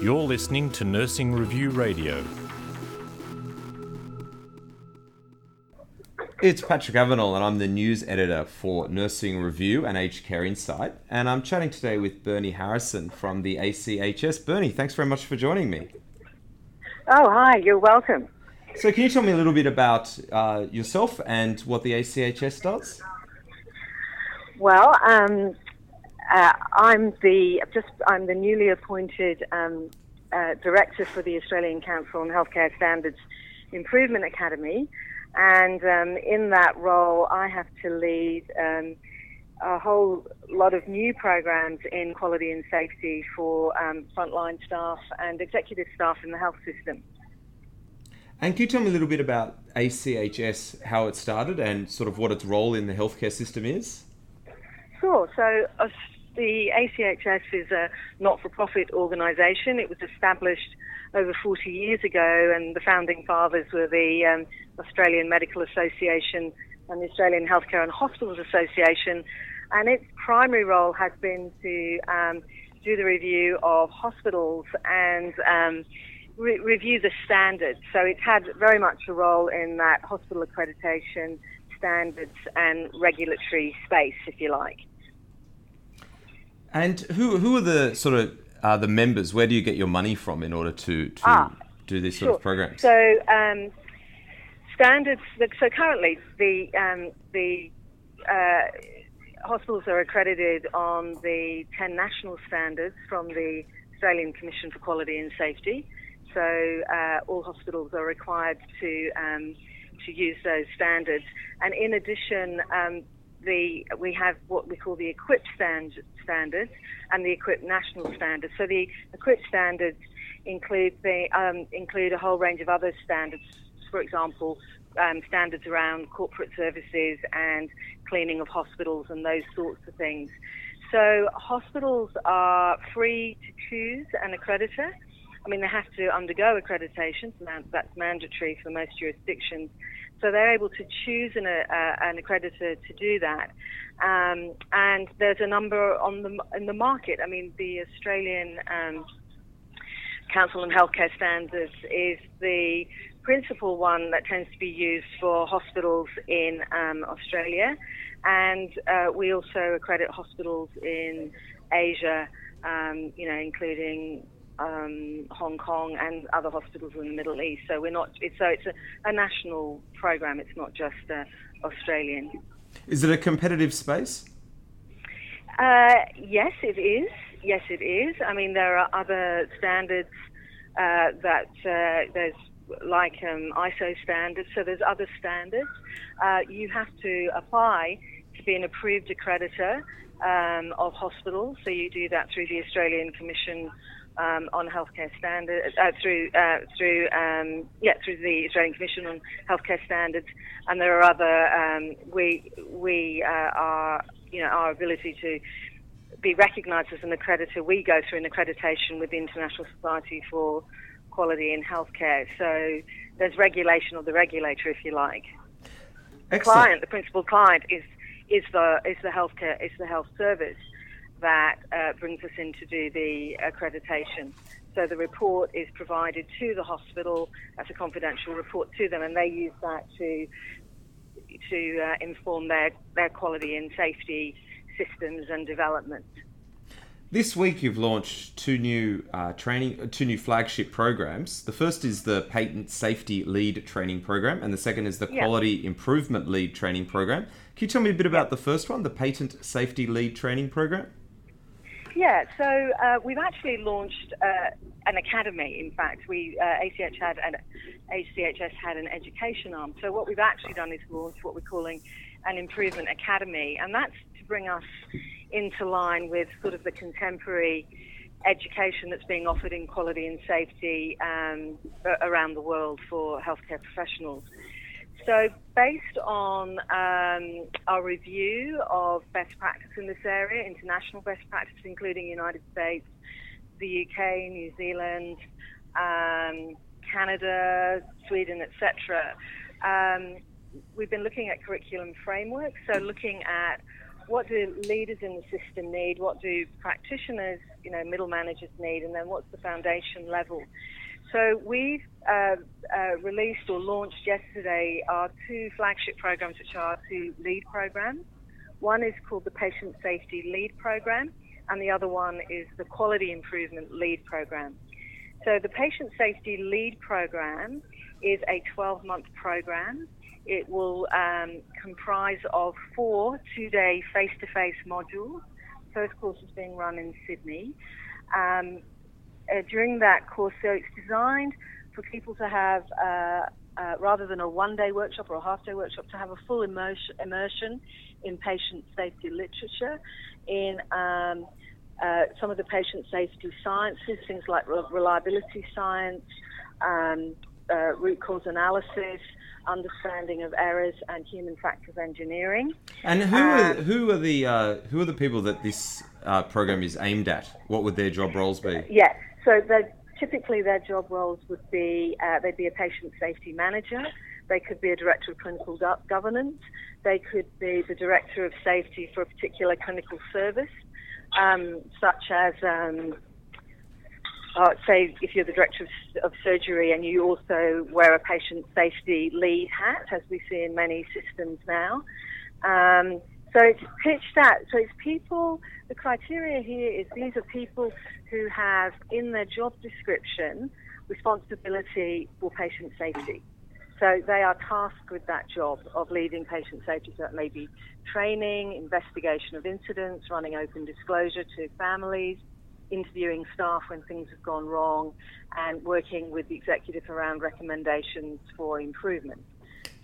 You're listening to Nursing Review Radio. It's Patrick Avenel, and I'm the news editor for Nursing Review and Aged Care Insight. And I'm chatting today with Bernie Harrison from the ACHS. Bernie, thanks very much for joining me. Oh, hi, you're welcome. So, can you tell me a little bit about uh, yourself and what the ACHS does? Well, um, uh, I'm the just I'm the newly appointed um, uh, director for the Australian Council on Healthcare Standards Improvement Academy, and um, in that role, I have to lead um, a whole lot of new programs in quality and safety for um, frontline staff and executive staff in the health system. And can you tell me a little bit about ACHS, how it started, and sort of what its role in the healthcare system is? Sure. So, the ACHS is a not for profit organisation. It was established over 40 years ago, and the founding fathers were the um, Australian Medical Association and the Australian Healthcare and Hospitals Association. And its primary role has been to um, do the review of hospitals and um, re- review the standards. So it's had very much a role in that hospital accreditation, standards, and regulatory space, if you like. And who who are the sort of uh, the members? Where do you get your money from in order to to ah, do sort sure. of programs? So um, standards. So currently, the um, the uh, hospitals are accredited on the ten national standards from the Australian Commission for Quality and Safety. So uh, all hospitals are required to um, to use those standards, and in addition, um, the we have what we call the EQIP stand, standards and the EQIP national standards. So the EQIP standards include the um, include a whole range of other standards. For example, um, standards around corporate services and cleaning of hospitals and those sorts of things. So hospitals are free to choose an accreditor. I mean, they have to undergo accreditation, that's mandatory for most jurisdictions. So they're able to choose an, uh, an accreditor to do that. Um, and there's a number on the in the market. I mean, the Australian um, Council on Healthcare Standards is the principal one that tends to be used for hospitals in um, Australia, and uh, we also accredit hospitals in Asia, um, you know, including um, Hong Kong and other hospitals in the Middle East. So we're not. It's, so it's a, a national program. It's not just uh, Australian. Is it a competitive space? Uh, yes, it is. Yes, it is. I mean, there are other standards uh, that uh, there's like um, ISO standards. So there's other standards. Uh, you have to apply to be an approved accreditor um, of hospitals. So you do that through the Australian Commission um, on healthcare standards uh, through uh, through um, yeah through the Australian Commission on Healthcare Standards, and there are other um, we we uh, are you know our ability to be recognised as an accreditor. We go through an accreditation with the International Society for Quality in Healthcare. So there's regulation of the regulator, if you like. Excellent. The client, the principal client, is is the is the healthcare is the health service that uh, brings us in to do the accreditation. So the report is provided to the hospital as a confidential report to them, and they use that to to uh, inform their, their quality and safety systems and development. This week, you've launched two new uh, training, two new flagship programs. The first is the Patient Safety Lead Training Program, and the second is the Quality Improvement Lead Training Program. Can you tell me a bit about the first one, the Patient Safety Lead Training Program? Yeah, so uh, we've actually launched uh, an academy. In fact, we uh, ACH had an ACHS had an education arm. So what we've actually done is launch what we're calling an improvement academy, and that's to bring us into line with sort of the contemporary education that's being offered in quality and safety um, around the world for healthcare professionals. So, based on um, our review of best practice in this area, international best practice, including United States, the UK, New Zealand, um, Canada, Sweden, etc., um, we've been looking at curriculum frameworks. So, looking at what do leaders in the system need? What do practitioners, you know, middle managers need? And then what's the foundation level? So we've uh, uh, released or launched yesterday our two flagship programs, which are two lead programs. One is called the Patient Safety Lead Program, and the other one is the Quality Improvement Lead Program. So the Patient Safety Lead Program is a 12-month program. It will um, comprise of four two-day face-to-face modules. First course is being run in Sydney. Um, uh, during that course, so it's designed for people to have, uh, uh, rather than a one-day workshop or a half-day workshop, to have a full immersion, immersion in patient safety literature, in um, uh, some of the patient safety sciences, things like reliability science, um, uh, root cause analysis, understanding of errors, and human factors engineering. And who are um, who are the uh, who are the people that this uh, program is aimed at? What would their job roles be? Yes, so typically their job roles would be uh, they'd be a patient safety manager. They could be a director of clinical governance. They could be the director of safety for a particular clinical service, um, such as um, uh, say if you're the director of, of, surgery and you also wear a patient safety lead hat, as we see in many systems now. Um, so it's pitched at, so it's people, the criteria here is these are people who have in their job description responsibility for patient safety. So they are tasked with that job of leading patient safety. So that may be training, investigation of incidents, running open disclosure to families, interviewing staff when things have gone wrong, and working with the executive around recommendations for improvement.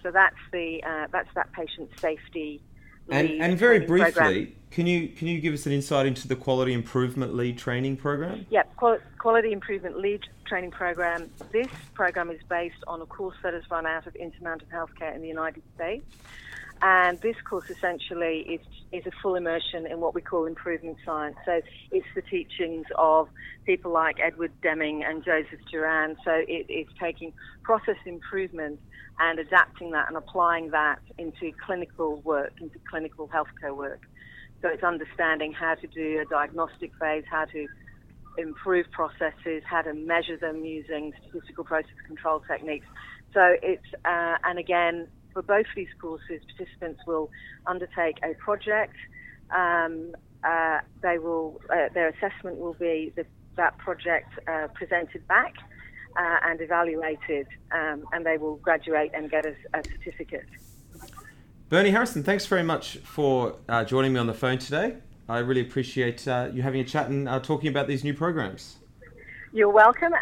So that's the uh, that's that patient safety. And, and very briefly, program. can you can you give us an insight into the quality improvement lead training program? Yeah, quality improvement lead training program. This program is based on a course that has run out of Intermountain Healthcare in the United States. And this course essentially is, is a full immersion in what we call improvement science. So it's the teachings of people like Edward Deming and Joseph Juran. So it, it's taking process improvement and adapting that and applying that into clinical work, into clinical healthcare work. So it's understanding how to do a diagnostic phase, how to improve processes, how to measure them using statistical process control techniques. So it's, uh, and again, for both these courses, participants will undertake a project. Um, uh, they will, uh, their assessment will be the, that project uh, presented back uh, and evaluated, um, and they will graduate and get a, a, certificate. Bernie Harrison, thanks very much for uh, joining me on the phone today. I really appreciate uh, you having a chat and talking about these new programs. You're welcome.